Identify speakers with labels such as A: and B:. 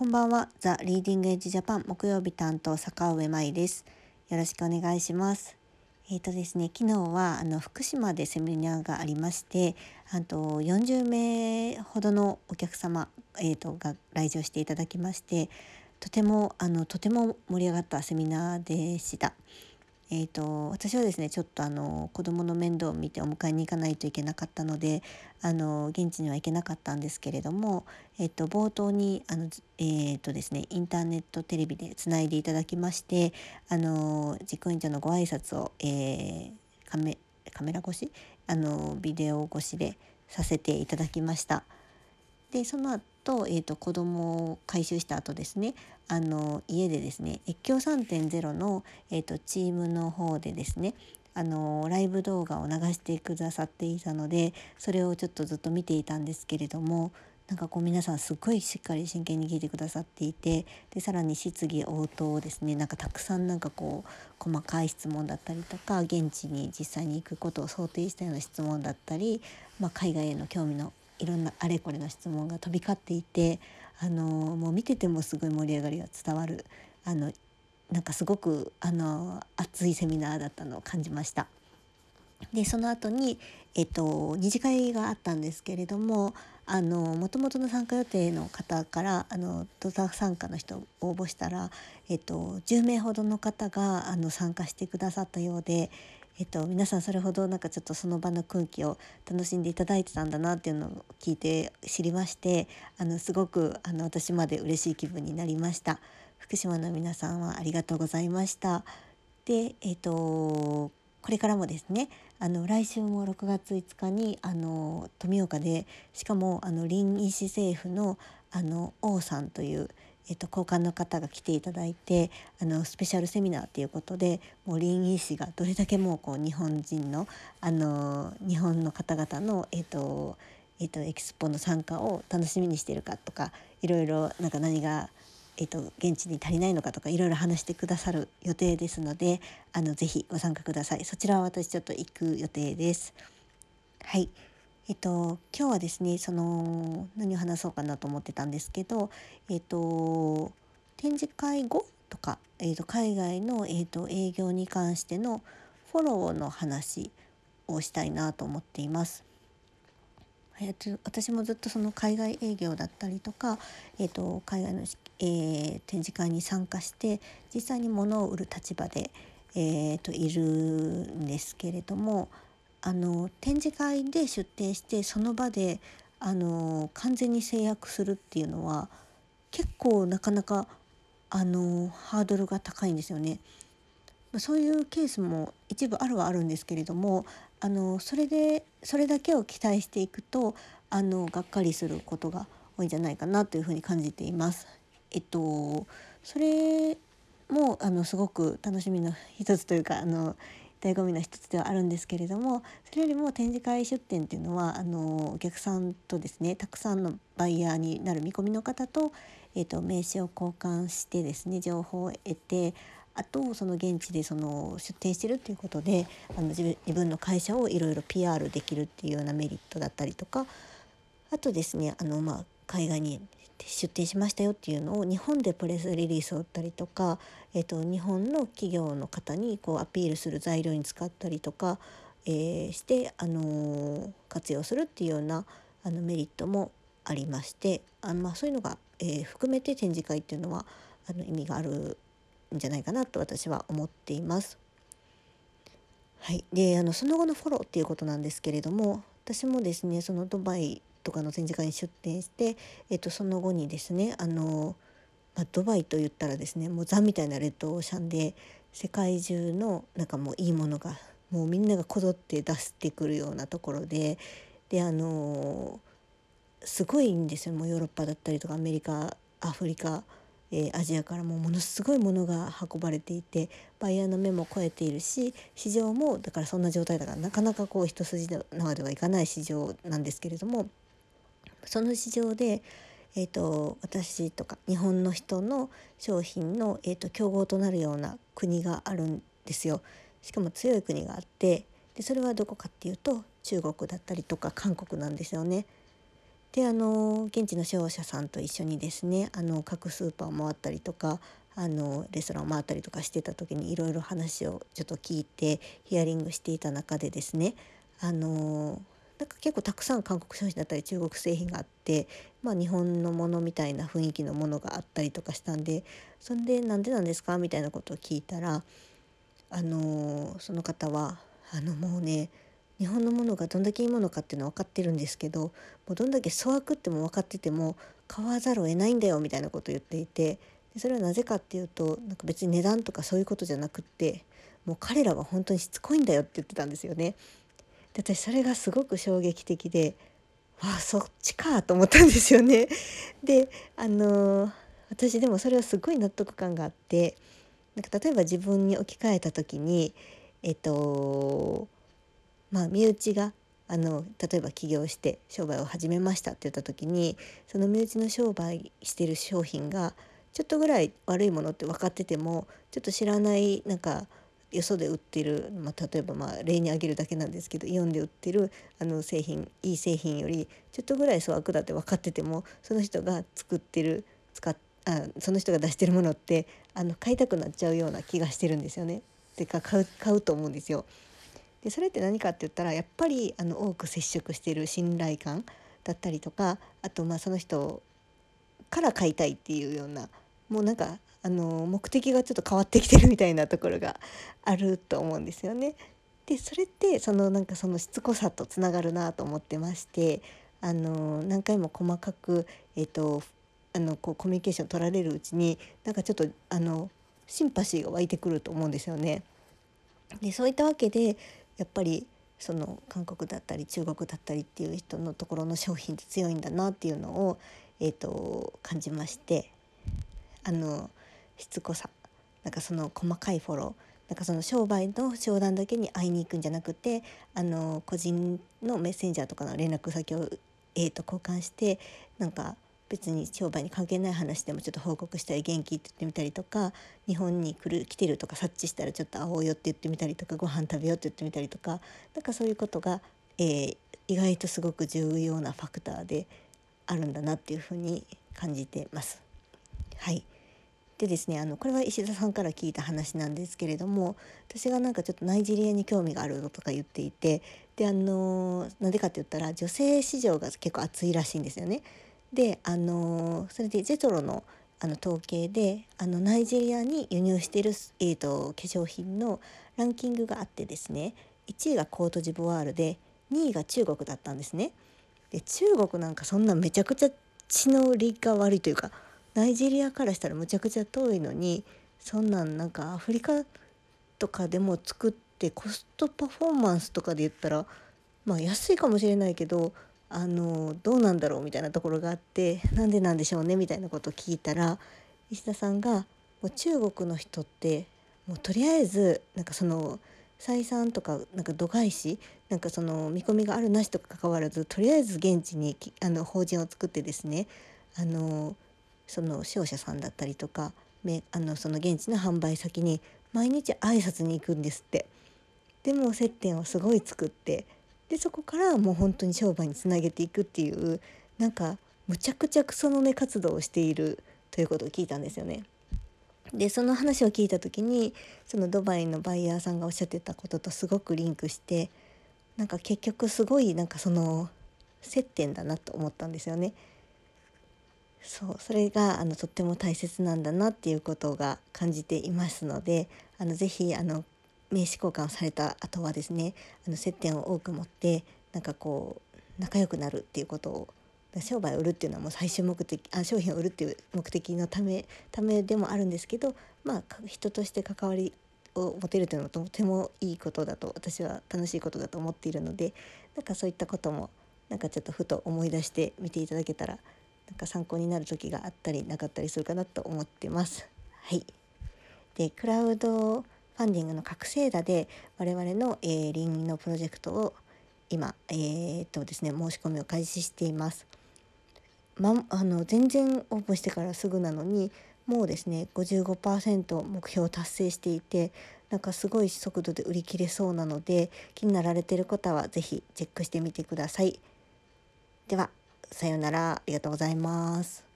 A: こんばんは。ザ・リーディング・エッジ・ジャパン木曜日担当坂上舞です。よろしくお願いします。えっ、とですね、昨日はあの福島でセミナーがありまして、あと40名ほどのお客様、えー、とが来場していただきまして、とてもあのとても盛り上がったセミナーでした。えー、と私はですねちょっとあの子供の面倒を見てお迎えに行かないといけなかったのであの現地には行けなかったんですけれども、えー、と冒頭にあの、えーとですね、インターネットテレビでつないでいただきましてあの実行委員長のご挨拶を、えー、カメカメラ越し？あのビデオ越しでさせていただきました。でその後、えーと子供を回収した後ですねあの家でですね越境3.0の、えーとチームの方でですねあのライブ動画を流してくださっていたのでそれをちょっとずっと見ていたんですけれどもなんかこう皆さんすごいしっかり真剣に聞いてくださっていてでさらに質疑応答ですねなんかたくさんなんかこう細かい質問だったりとか現地に実際に行くことを想定したような質問だったり、まあ、海外への興味のいろんなあれこれの質問が飛び交っていてあのもう見ててもすごい盛り上がりが伝わるあのなんかすごくあの熱いセミナーだったのを感じました。でその後に、えっと、二次会があったんですけれどもあの元々の参加予定の方からあのドタ参加の人を応募したら、えっと、10名ほどの方があの参加してくださったようで、えっと、皆さんそれほどなんかちょっとその場の空気を楽しんでいただいてたんだなっていうのを聞いて知りましてあのすごくあの私まで嬉しい気分になりました。福島の皆さんはありがとうございました。で、えっとこれからもですねあの来週も6月5日にあの富岡でしかもあの林医師政府のあの王さんという、えっと、交換の方が来ていただいてあのスペシャルセミナーということでもう林医師がどれだけもうこう日本人のあの日本の方々の、えっとえっと、エキスポの参加を楽しみにしてるかとかいろいろなんか何がえっと、現地に足りないのかとかいろいろ話してくださる予定ですのであのぜひご参加ください。そちらは私ちょっと行く予定です。はい。えっと今日はですねその何を話そうかなと思ってたんですけどえっと展示会後とか、えっと、海外の、えっと、営業に関してのフォローの話をしたいなと思っています。えー、と私もずっとその海外営業だったりとか、えー、と海外の、えー、展示会に参加して実際に物を売る立場で、えー、といるんですけれどもあの展示会で出展してその場であの完全に制約するっていうのは結構なかなかあのハードルが高いんですよね。そういうケースも一部あるはあるんですけれどもあのそれでそれだけを期待していくとあのがっかりすることが多いんじゃないかなというふうに感じています。えっとそれもあのすごく楽しみの一つというかあの醍醐味の一つではあるんですけれどもそれよりも展示会出展っていうのはあのお客さんとですねたくさんのバイヤーになる見込みの方と,、えっと名刺を交換してですね情報を得てあとその現地でその出店してるっていうことであの自分自分の会社をいろいろ PR できるっていうようなメリットだったりとかあとですねあの、まあ、海外に出店しましたよっていうのを日本でプレスリリースを打ったりとか、えー、と日本の企業の方にこうアピールする材料に使ったりとか、えー、して、あのー活用するっていうようなあのメリットもありましてあの、まあ、そういうのが、えー含めて展示会っていうのはあの意味があるんじゃないかなと私は思っています。はい、であのその後のフォローっていうことなんですけれども私もですねそのドバイとかの展示会に出展して、えっと、その後にですねあの、まあ、ドバイと言ったらですねもうザみたいなレッドオーシャンで世界中のなんかもういいものがもうみんながこぞって出してくるようなところでであのすごいんですよ。もうヨーロッパだったりとかアメリカアフリカ、えーアジアからもものすごいものが運ばれていてバイヤーの目も超えているし市場もだからそんな状態だからなかなかこう一筋縄ではいかない市場なんですけれどもその市場で、えー、と私とか日本の人の商品の、えー、と競合となるような国があるんですよ。しかも強い国があってでそれはどこかっていうと中国だったりとか韓国なんですよね。であの現地の商社さんと一緒にですねあの各スーパーを回ったりとかあのレストランを回ったりとかしてた時にいろいろ話をちょっと聞いてヒアリングしていた中でですねあのなんか結構たくさん韓国商品だったり中国製品があって、まあ、日本のものみたいな雰囲気のものがあったりとかしたんでそんでなんでなんですかみたいなことを聞いたらあのその方はあのもうね日本のものがどんだけいいものかっていうのは分かってるんですけどもうどんだけ粗悪っても分かってても買わざるを得ないんだよみたいなことを言っていてでそれはなぜかっていうとなんか別に値段とかそういうことじゃなくってもう彼らは本当にしつこいんだよって言ってたんですよね。で私それがすごく衝撃的でわあそっちかと思ったんですよね。であのー、私でもそれはすごい納得感があってなんか例えば自分に置き換えた時にえっとまあ、身内があの例えば起業して商売を始めましたって言った時にその身内の商売してる商品がちょっとぐらい悪いものって分かっててもちょっと知らないなんかよそで売ってる、まあ、例えばまあ例に挙げるだけなんですけどイオンで売ってるあの製品いい製品よりちょっとぐらい粗悪だって分かっててもその人が作ってる使っあその人が出してるものってあの買いたくなっちゃうような気がしてるんですよね。てか買う買うと思うんですよ。でそれって何かって言ったらやっぱりあの多く接触している信頼感だったりとかあとまあその人から買いたいっていうようなもうなんかあの目的がちょっと変わってきてるみたいなところがあると思うんですよね。でそれってそのなんかそのしつこさとつながるなと思ってましてあの何回も細かく、えーと、あのこうコミュニケーション取られるうちになんかちょっとあのシンパシーが湧いてくると思うんですよね。でそういったわけでやっぱりその韓国だったり中国だったりっていう人のところの商品って強いんだなっていうのを、えーと、感じましてあのしつこさ。なんかその細かいフォロー。なんかその商売の商談だけに会いに行くんじゃなくてあの個人のメッセンジャーとかの連絡先を、えーと交換してなんか別に商売に関係ない話でもちょっと報告したり元気って言ってみたりとか日本に来る来てるとか察知したらちょっと会おうよって言ってみたりとかご飯食べようって言ってみたりとかなんかそういうことが、えー、意外とすごく重要なファクターであるんだなっていうふうに感じてます。はい。でですねあのこれは石田さんから聞いた話なんですけれども私がなんかちょっとナイジェリアに興味があるとか言っていてであのなんでかって言ったら女性市場が結構熱いらしいんですよね。であのそれでジェトロのあの統計であのナイジェリアに輸入してる、えーと、化粧品のランキングがあってですね1位がコートジボワールで2位が中国だったんですね。で中国なんかそんなめちゃくちゃ血のりが悪いというかナイジェリアからしたらむちゃくちゃ遠いのにそんなんなんかアフリカとかでも作ってコストパフォーマンスとかで言ったらまあ安いかもしれないけどあのどうなんだろうみたいなところがあってなんでなんでしょうねみたいなことを聞いたら石田さんがもう中国の人ってもうとりあえずなんかその採算とかなんか度外視なんかその見込みがあるなしとか関わらずとりあえず現地にあの法人を作ってですねあのその商社さんだったりとかあのその現地の販売先に毎日挨拶に行くんですって。でも接点をすごい作ってでそこからもう本当に商売につなげていくっていうなんかむちゃくちゃ草の根活動をしているということを聞いたんですよね。でその話を聞いた時にそのドバイのバイヤーさんがおっしゃってたこととすごくリンクしてなんか結局すごいなんかその接点だなと思ったんですよね。そうそれがあのとっても大切なんだなっていうことが感じていますのであのぜひあの名刺交換をされた後はですねあの接点を多く持ってなんかこう仲良くなるっていうことを商売を売るっていうのはもう最終目的あ商品を売るっていう目的のためためでもあるんですけどまあ人として関わりを持てるというのはとてもいいことだと私は楽しいことだと思っているのでなんかそういったこともなんかちょっとふと思い出してみていただけたらなんか参考になる時があったりなかったりするかなと思ってます。はい、でクラウドファンディングの覚醒打で我々の、えー、リンのプロジェクトを今、えー、っとですね、申し込みを開始しています。ま、あの全然オープンしてからすぐなのにもうですね55%目標を達成していてなんかすごい速度で売り切れそうなので気になられてる方は是非チェックしてみてください。ではさようならありがとうございます。